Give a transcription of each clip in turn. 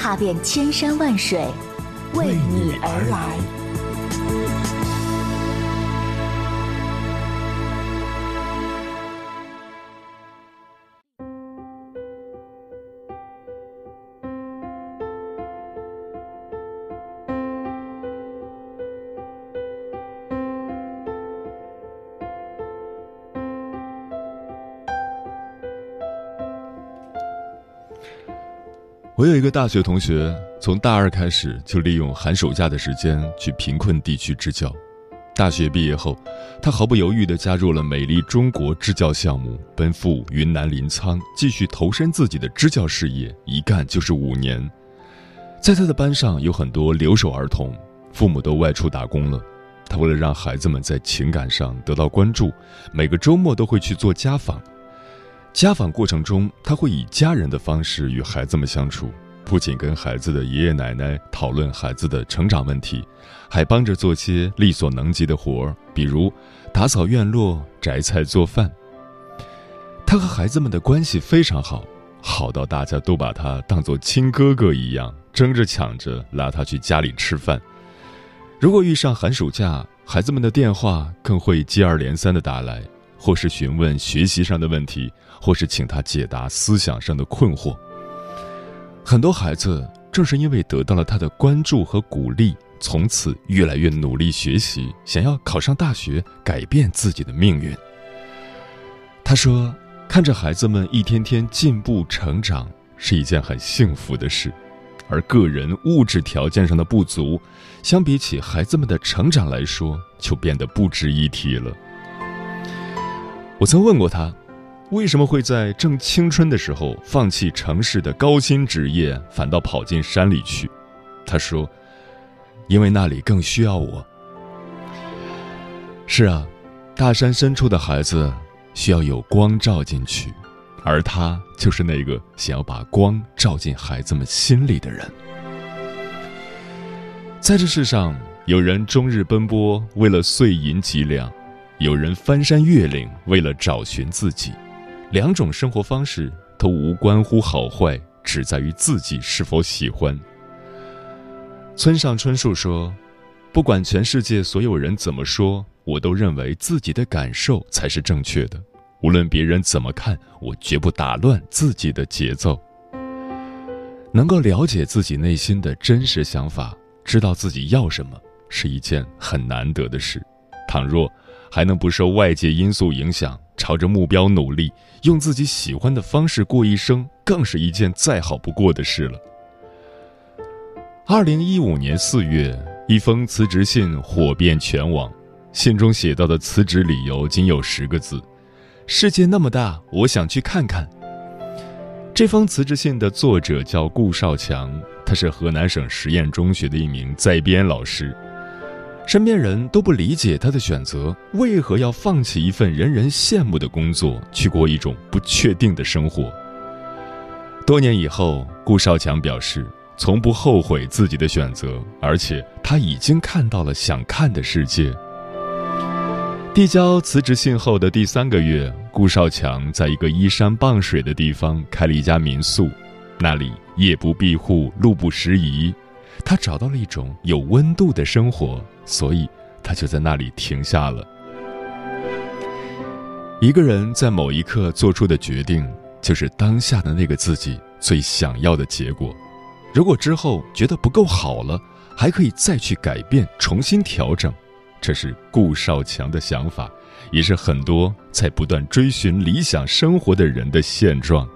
踏遍千山万水，为你而来。我有一个大学同学，从大二开始就利用寒暑假的时间去贫困地区支教。大学毕业后，他毫不犹豫地加入了美丽中国支教项目，奔赴云南临沧，继续投身自己的支教事业，一干就是五年。在他的班上有很多留守儿童，父母都外出打工了。他为了让孩子们在情感上得到关注，每个周末都会去做家访。家访过程中，他会以家人的方式与孩子们相处，不仅跟孩子的爷爷奶奶讨论孩子的成长问题，还帮着做些力所能及的活儿，比如打扫院落、摘菜做饭。他和孩子们的关系非常好，好到大家都把他当作亲哥哥一样，争着抢着拉他去家里吃饭。如果遇上寒暑假，孩子们的电话更会接二连三的打来，或是询问学习上的问题。或是请他解答思想上的困惑。很多孩子正是因为得到了他的关注和鼓励，从此越来越努力学习，想要考上大学，改变自己的命运。他说：“看着孩子们一天天进步成长，是一件很幸福的事，而个人物质条件上的不足，相比起孩子们的成长来说，就变得不值一提了。”我曾问过他。为什么会在正青春的时候放弃城市的高薪职业，反倒跑进山里去？他说：“因为那里更需要我。”是啊，大山深处的孩子需要有光照进去，而他就是那个想要把光照进孩子们心里的人。在这世上，有人终日奔波为了碎银几两，有人翻山越岭为了找寻自己。两种生活方式都无关乎好坏，只在于自己是否喜欢。村上春树说：“不管全世界所有人怎么说，我都认为自己的感受才是正确的。无论别人怎么看，我绝不打乱自己的节奏。能够了解自己内心的真实想法，知道自己要什么，是一件很难得的事。倘若还能不受外界因素影响，朝着目标努力。”用自己喜欢的方式过一生，更是一件再好不过的事了。二零一五年四月，一封辞职信火遍全网，信中写到的辞职理由仅有十个字：“世界那么大，我想去看看。”这封辞职信的作者叫顾少强，他是河南省实验中学的一名在编老师。身边人都不理解他的选择，为何要放弃一份人人羡慕的工作，去过一种不确定的生活？多年以后，顾少强表示，从不后悔自己的选择，而且他已经看到了想看的世界。递交辞职信后的第三个月，顾少强在一个依山傍水的地方开了一家民宿，那里夜不闭户，路不拾遗。他找到了一种有温度的生活，所以他就在那里停下了。一个人在某一刻做出的决定，就是当下的那个自己最想要的结果。如果之后觉得不够好了，还可以再去改变，重新调整。这是顾少强的想法，也是很多在不断追寻理想生活的人的现状。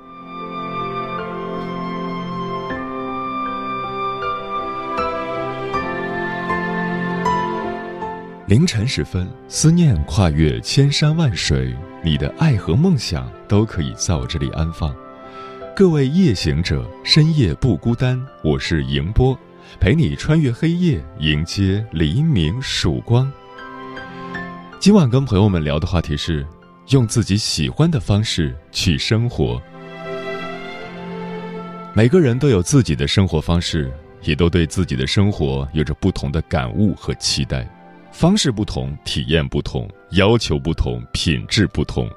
凌晨时分，思念跨越千山万水，你的爱和梦想都可以在我这里安放。各位夜行者，深夜不孤单。我是迎波，陪你穿越黑夜，迎接黎明曙光。今晚跟朋友们聊的话题是：用自己喜欢的方式去生活。每个人都有自己的生活方式，也都对自己的生活有着不同的感悟和期待。方式不同，体验不同，要求不同，品质不同。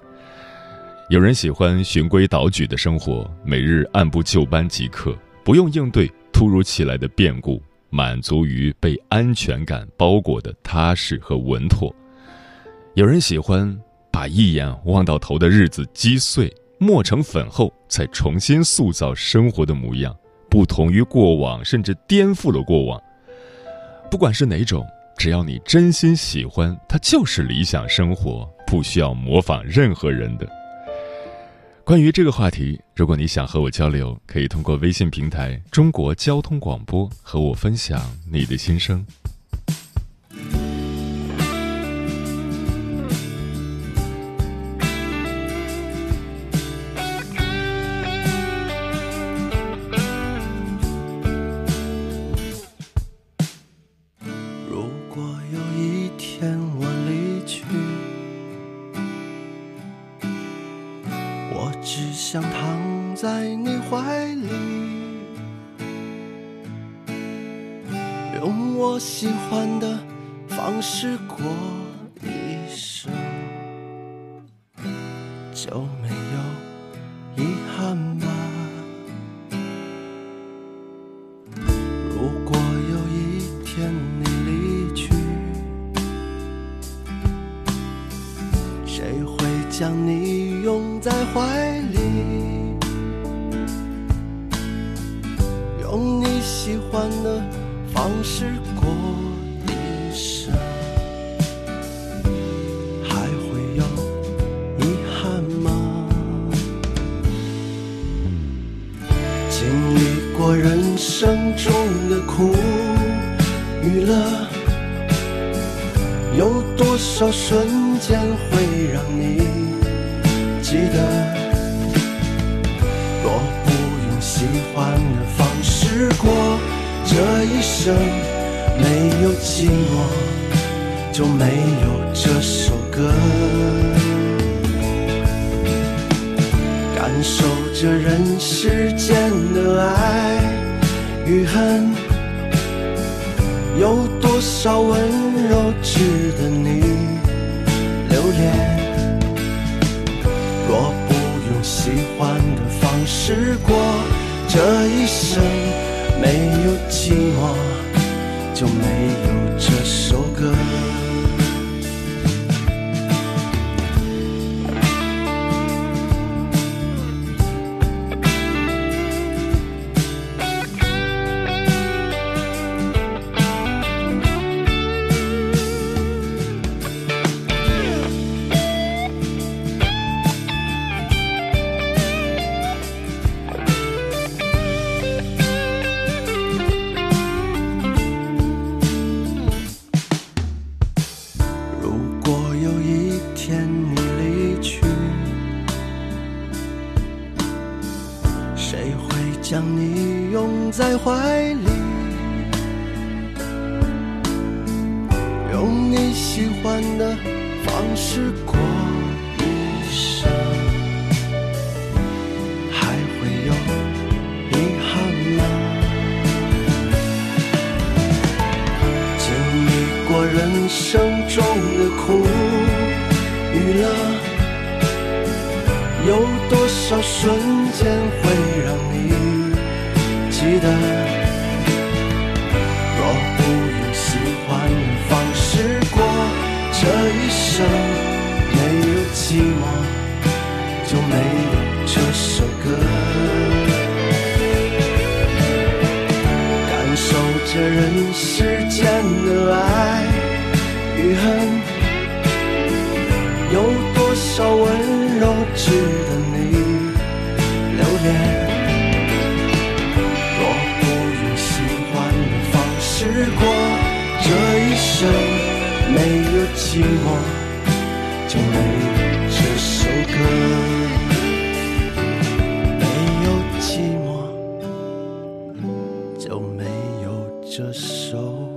有人喜欢循规蹈矩的生活，每日按部就班即可，不用应对突如其来的变故，满足于被安全感包裹的踏实和稳妥。有人喜欢把一眼望到头的日子击碎。磨成粉后，再重新塑造生活的模样，不同于过往，甚至颠覆了过往。不管是哪种，只要你真心喜欢，它就是理想生活，不需要模仿任何人的。关于这个话题，如果你想和我交流，可以通过微信平台“中国交通广播”和我分享你的心声。只想躺在你怀里用我喜欢的方式过。中的苦与乐，有多少瞬间会让你？记得，若不用喜欢的方式过这一生，没有寂寞，就没有这首歌。感受着人世间的爱与恨，有多少温柔值得你留恋？若不用喜欢的方式过这一生，没有寂寞，就没有这首歌。一生中的苦与乐，有多少瞬间会让你记得？若不用喜欢方式过这一生。寂寞就没有这首歌没有寂寞就没有这首。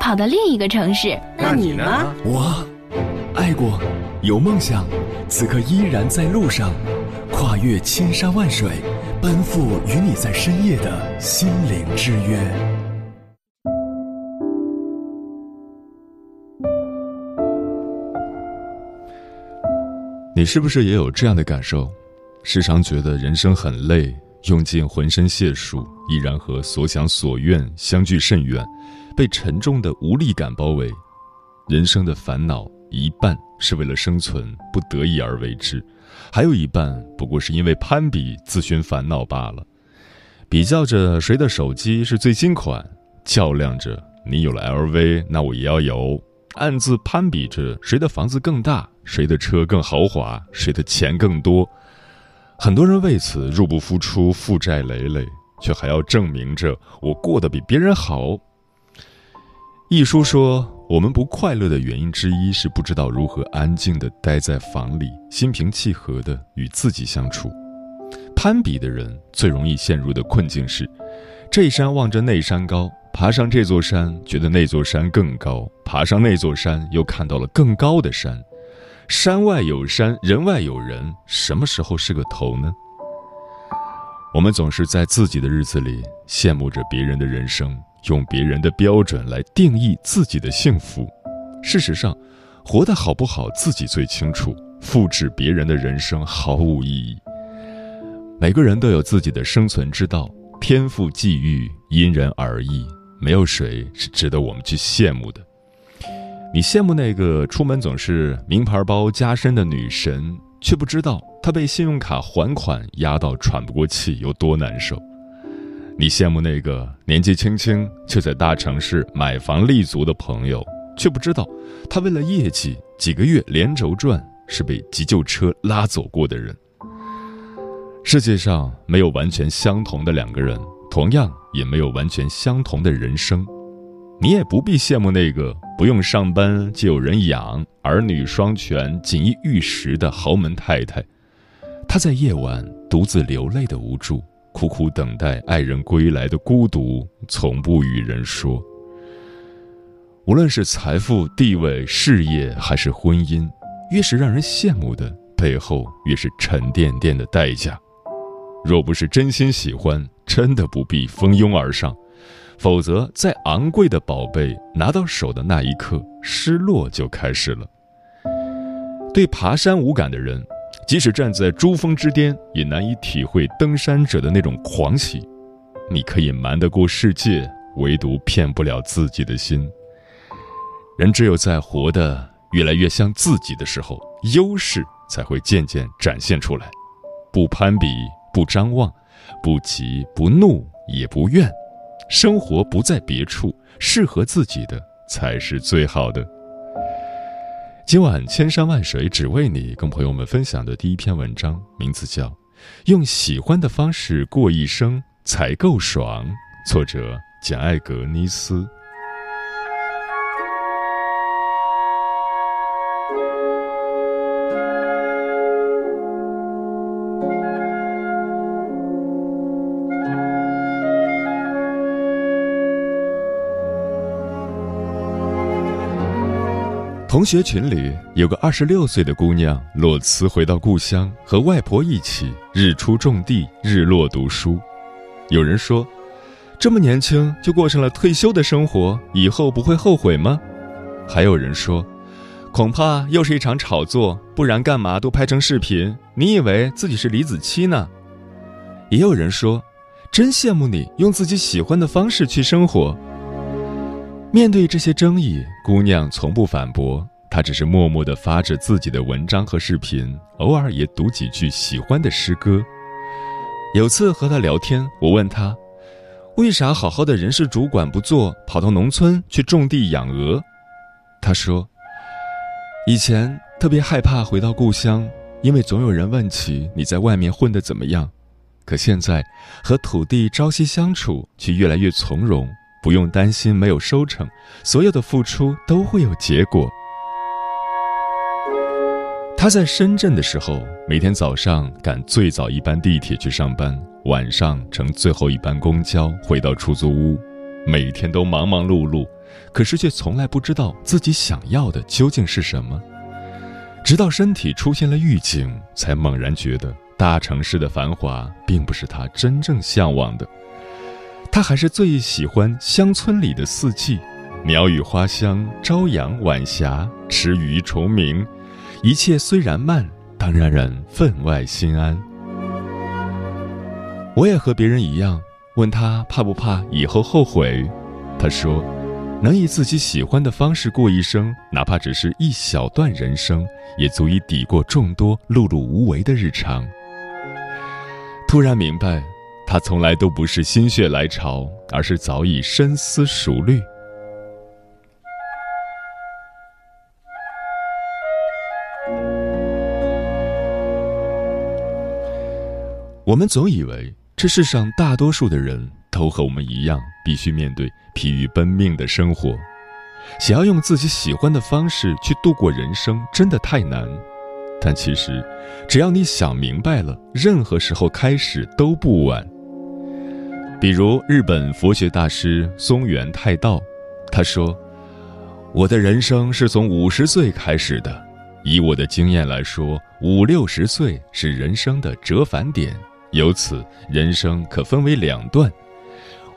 跑到另一个城市。那你呢？我爱过，有梦想，此刻依然在路上，跨越千山万水，奔赴与你在深夜的心灵之约。你是不是也有这样的感受？时常觉得人生很累，用尽浑身解数，依然和所想所愿相距甚远，被沉重的无力感包围。人生的烦恼一半是为了生存不得已而为之，还有一半不过是因为攀比自寻烦恼罢了。比较着谁的手机是最新款，较量着你有了 LV，那我也要有。暗自攀比着谁的房子更大，谁的车更豪华，谁的钱更多。很多人为此入不敷出，负债累累，却还要证明着我过得比别人好。一书说，我们不快乐的原因之一是不知道如何安静的待在房里，心平气和的与自己相处。攀比的人最容易陷入的困境是：这山望着那山高。爬上这座山，觉得那座山更高；爬上那座山，又看到了更高的山。山外有山，人外有人，什么时候是个头呢？我们总是在自己的日子里羡慕着别人的人生，用别人的标准来定义自己的幸福。事实上，活得好不好自己最清楚，复制别人的人生毫无意义。每个人都有自己的生存之道，天赋际遇因人而异。没有谁是值得我们去羡慕的。你羡慕那个出门总是名牌包加身的女神，却不知道她被信用卡还款压到喘不过气有多难受。你羡慕那个年纪轻轻却在大城市买房立足的朋友，却不知道他为了业绩几个月连轴转，是被急救车拉走过的人。世界上没有完全相同的两个人。同样也没有完全相同的人生，你也不必羡慕那个不用上班就有人养、儿女双全、锦衣玉食的豪门太太。她在夜晚独自流泪的无助，苦苦等待爱人归来的孤独，从不与人说。无论是财富、地位、事业，还是婚姻，越是让人羡慕的，背后越是沉甸甸的代价。若不是真心喜欢，真的不必蜂拥而上，否则再昂贵的宝贝拿到手的那一刻，失落就开始了。对爬山无感的人，即使站在珠峰之巅，也难以体会登山者的那种狂喜。你可以瞒得过世界，唯独骗不了自己的心。人只有在活得越来越像自己的时候，优势才会渐渐展现出来。不攀比。不张望，不急不怒也不怨，生活不在别处，适合自己的才是最好的。今晚千山万水只为你，跟朋友们分享的第一篇文章，名字叫《用喜欢的方式过一生才够爽》，作者简·艾格尼斯。同学群里有个二十六岁的姑娘，裸辞回到故乡，和外婆一起日出种地，日落读书。有人说，这么年轻就过上了退休的生活，以后不会后悔吗？还有人说，恐怕又是一场炒作，不然干嘛都拍成视频？你以为自己是李子柒呢？也有人说，真羡慕你用自己喜欢的方式去生活。面对这些争议，姑娘从不反驳，她只是默默地发着自己的文章和视频，偶尔也读几句喜欢的诗歌。有次和她聊天，我问她，为啥好好的人事主管不做，跑到农村去种地养鹅？他说，以前特别害怕回到故乡，因为总有人问起你在外面混得怎么样。可现在和土地朝夕相处，却越来越从容，不用担心没有收成，所有的付出都会有结果。他在深圳的时候，每天早上赶最早一班地铁去上班，晚上乘最后一班公交回到出租屋，每天都忙忙碌碌，可是却从来不知道自己想要的究竟是什么。直到身体出现了预警，才猛然觉得大城市的繁华并不是他真正向往的。他还是最喜欢乡村里的四季，鸟语花香，朝阳晚霞，池鱼虫鸣。一切虽然慢，但让人分外心安。我也和别人一样，问他怕不怕以后后悔。他说，能以自己喜欢的方式过一生，哪怕只是一小段人生，也足以抵过众多碌碌无为的日常。突然明白，他从来都不是心血来潮，而是早已深思熟虑。我们总以为这世上大多数的人都和我们一样，必须面对疲于奔命的生活。想要用自己喜欢的方式去度过人生，真的太难。但其实，只要你想明白了，任何时候开始都不晚。比如日本佛学大师松原泰道，他说：“我的人生是从五十岁开始的，以我的经验来说，五六十岁是人生的折返点。”由此，人生可分为两段：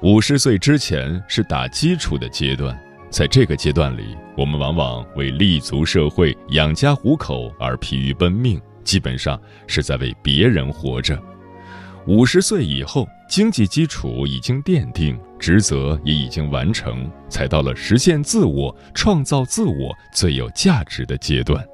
五十岁之前是打基础的阶段，在这个阶段里，我们往往为立足社会、养家糊口而疲于奔命，基本上是在为别人活着；五十岁以后，经济基础已经奠定，职责也已经完成，才到了实现自我、创造自我最有价值的阶段。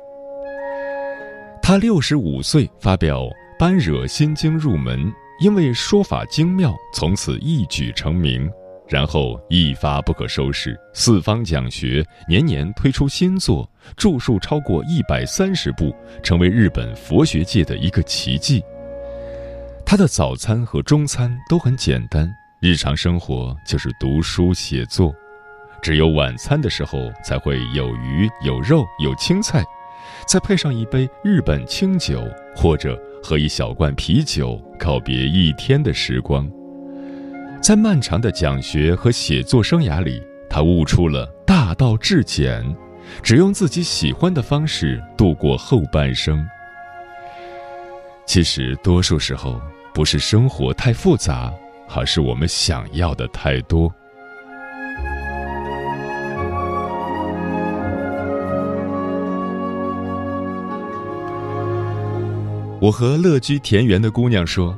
他六十五岁发表。般若心经入门，因为说法精妙，从此一举成名。然后一发不可收拾，四方讲学，年年推出新作，著述超过一百三十部，成为日本佛学界的一个奇迹。他的早餐和中餐都很简单，日常生活就是读书写作，只有晚餐的时候才会有鱼有肉有青菜，再配上一杯日本清酒或者。喝一小罐啤酒，告别一天的时光。在漫长的讲学和写作生涯里，他悟出了大道至简，只用自己喜欢的方式度过后半生。其实，多数时候不是生活太复杂，而是我们想要的太多。我和乐居田园的姑娘说：“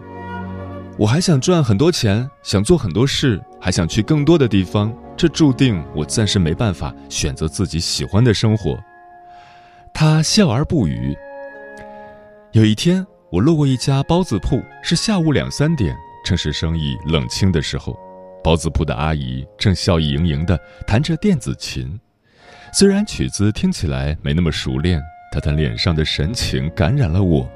我还想赚很多钱，想做很多事，还想去更多的地方。这注定我暂时没办法选择自己喜欢的生活。”她笑而不语。有一天，我路过一家包子铺，是下午两三点，正是生意冷清的时候。包子铺的阿姨正笑意盈盈地弹着电子琴，虽然曲子听起来没那么熟练，但她脸上的神情感染了我。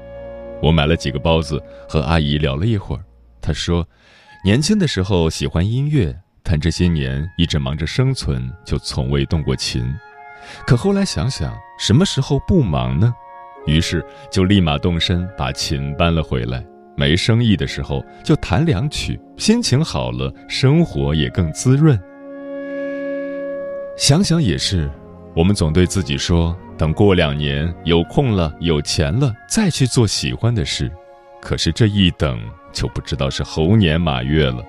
我买了几个包子，和阿姨聊了一会儿。她说，年轻的时候喜欢音乐，但这些年一直忙着生存，就从未动过琴。可后来想想，什么时候不忙呢？于是就立马动身把琴搬了回来。没生意的时候就弹两曲，心情好了，生活也更滋润。想想也是，我们总对自己说。等过两年有空了、有钱了，再去做喜欢的事。可是这一等，就不知道是猴年马月了。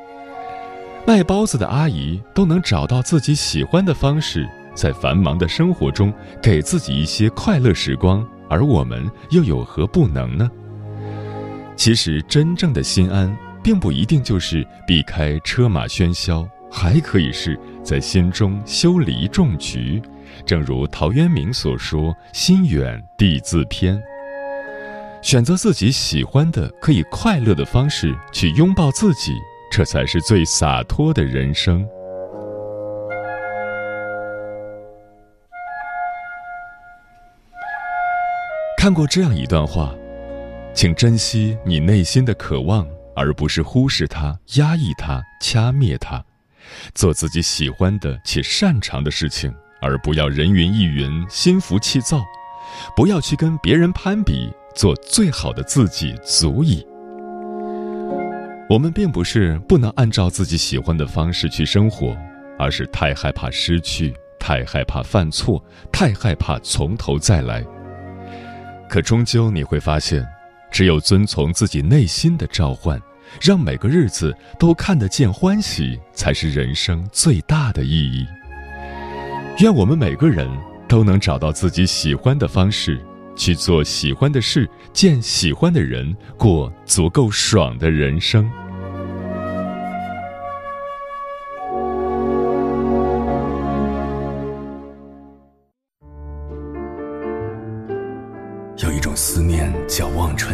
卖包子的阿姨都能找到自己喜欢的方式，在繁忙的生活中给自己一些快乐时光，而我们又有何不能呢？其实，真正的心安，并不一定就是避开车马喧嚣，还可以是在心中修篱种菊。正如陶渊明所说：“心远地自偏。”选择自己喜欢的、可以快乐的方式去拥抱自己，这才是最洒脱的人生。看过这样一段话，请珍惜你内心的渴望，而不是忽视它、压抑它、掐灭它。做自己喜欢的且擅长的事情，而不要人云亦云、心浮气躁。不要去跟别人攀比，做最好的自己足矣。我们并不是不能按照自己喜欢的方式去生活，而是太害怕失去，太害怕犯错，太害怕从头再来。可终究你会发现，只有遵从自己内心的召唤，让每个日子都看得见欢喜，才是人生最大的意义。愿我们每个人都能找到自己喜欢的方式，去做喜欢的事，见喜欢的人，过足够爽的人生。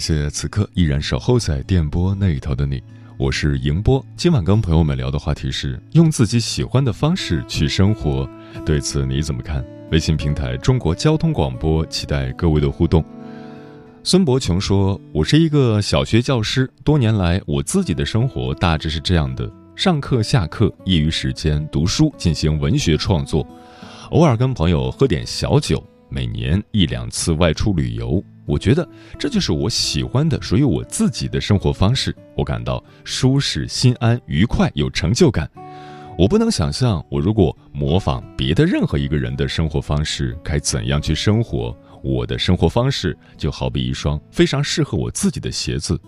谢此刻依然守候在电波那一头的你，我是迎波。今晚跟朋友们聊的话题是用自己喜欢的方式去生活，对此你怎么看？微信平台中国交通广播，期待各位的互动。孙伯琼说：“我是一个小学教师，多年来我自己的生活大致是这样的：上课、下课，业余时间读书，进行文学创作，偶尔跟朋友喝点小酒，每年一两次外出旅游。我觉得这就是我喜欢的、属于我自己的生活方式。我感到舒适、心安、愉快、有成就感。我不能想象，我如果模仿别的任何一个人的生活方式，该怎样去生活。”我的生活方式就好比一双非常适合我自己的鞋子，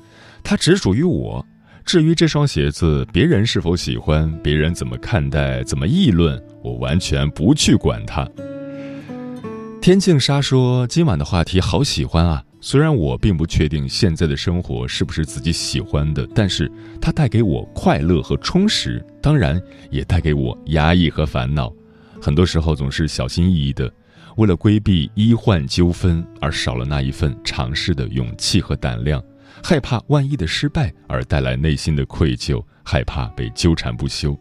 它只属于我。至于这双鞋子别人是否喜欢，别人怎么看待、怎么议论，我完全不去管它。天净沙说：“今晚的话题好喜欢啊！虽然我并不确定现在的生活是不是自己喜欢的，但是它带给我快乐和充实，当然也带给我压抑和烦恼。很多时候总是小心翼翼的。”为了规避医患纠纷而少了那一份尝试的勇气和胆量，害怕万一的失败而带来内心的愧疚，害怕被纠缠不休。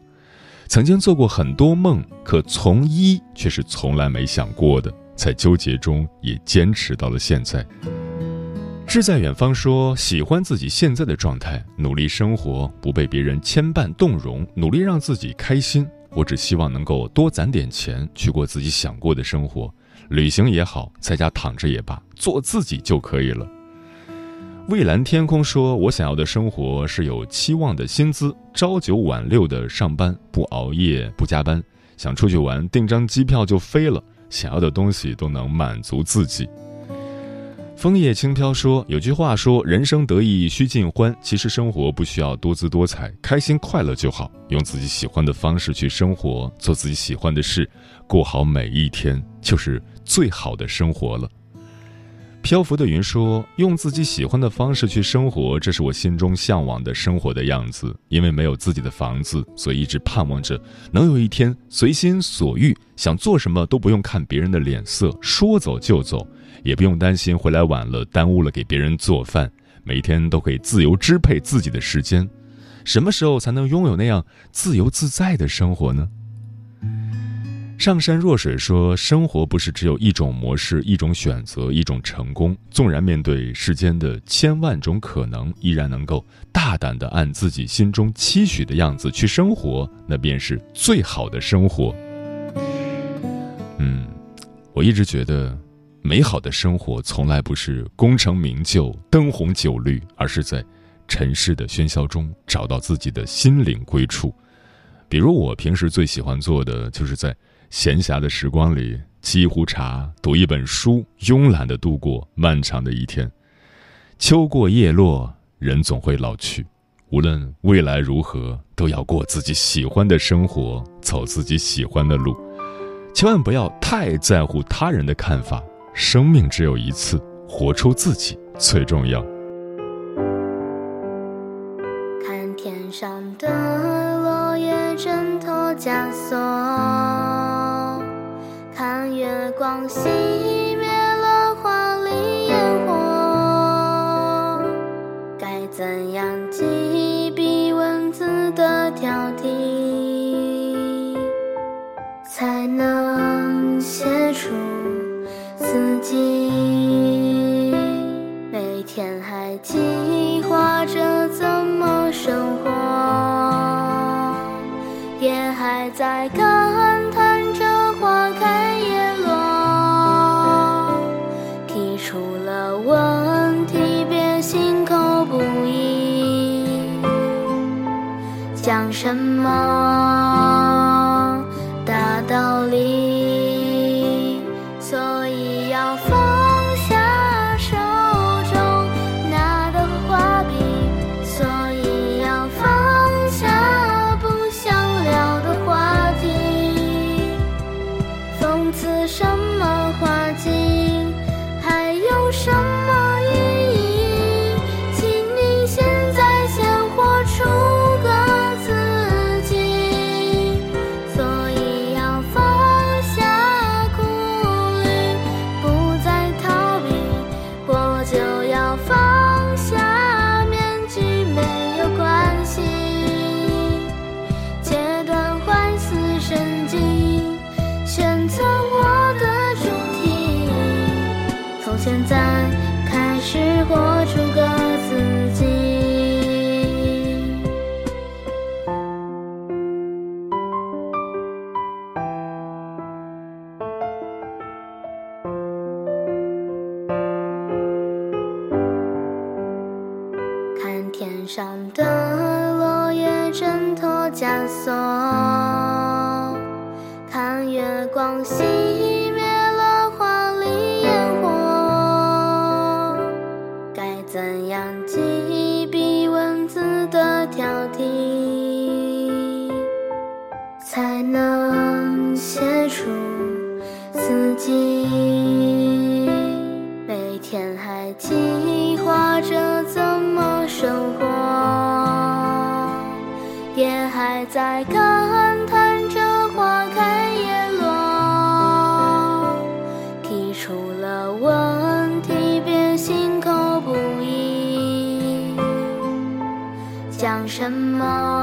曾经做过很多梦，可从医却是从来没想过的，在纠结中也坚持到了现在。志在远方说：“喜欢自己现在的状态，努力生活，不被别人牵绊动容，努力让自己开心。我只希望能够多攒点钱，去过自己想过的生活。”旅行也好，在家躺着也罢，做自己就可以了。蔚蓝天空说：“我想要的生活是有期望的薪资，朝九晚六的上班，不熬夜，不加班。想出去玩，订张机票就飞了。想要的东西都能满足自己。”枫叶轻飘说：“有句话说，人生得意须尽欢。其实生活不需要多姿多彩，开心快乐就好。用自己喜欢的方式去生活，做自己喜欢的事，过好每一天，就是。”最好的生活了。漂浮的云说：“用自己喜欢的方式去生活，这是我心中向往的生活的样子。因为没有自己的房子，所以一直盼望着能有一天随心所欲，想做什么都不用看别人的脸色，说走就走，也不用担心回来晚了耽误了给别人做饭，每天都可以自由支配自己的时间。什么时候才能拥有那样自由自在的生活呢？”上善若水说：“生活不是只有一种模式、一种选择、一种成功。纵然面对世间的千万种可能，依然能够大胆的按自己心中期许的样子去生活，那便是最好的生活。”嗯，我一直觉得，美好的生活从来不是功成名就、灯红酒绿，而是在尘世的喧嚣中找到自己的心灵归处。比如我平时最喜欢做的，就是在。闲暇的时光里，沏壶茶，读一本书，慵懒的度过漫长的一天。秋过叶落，人总会老去。无论未来如何，都要过自己喜欢的生活，走自己喜欢的路。千万不要太在乎他人的看法。生命只有一次，活出自己最重要。看天上的落叶挣脱枷锁，月光稀落叶挣脱枷锁，看月光熄灭了华丽烟火，该怎样记笔文字的挑剔，才能写出么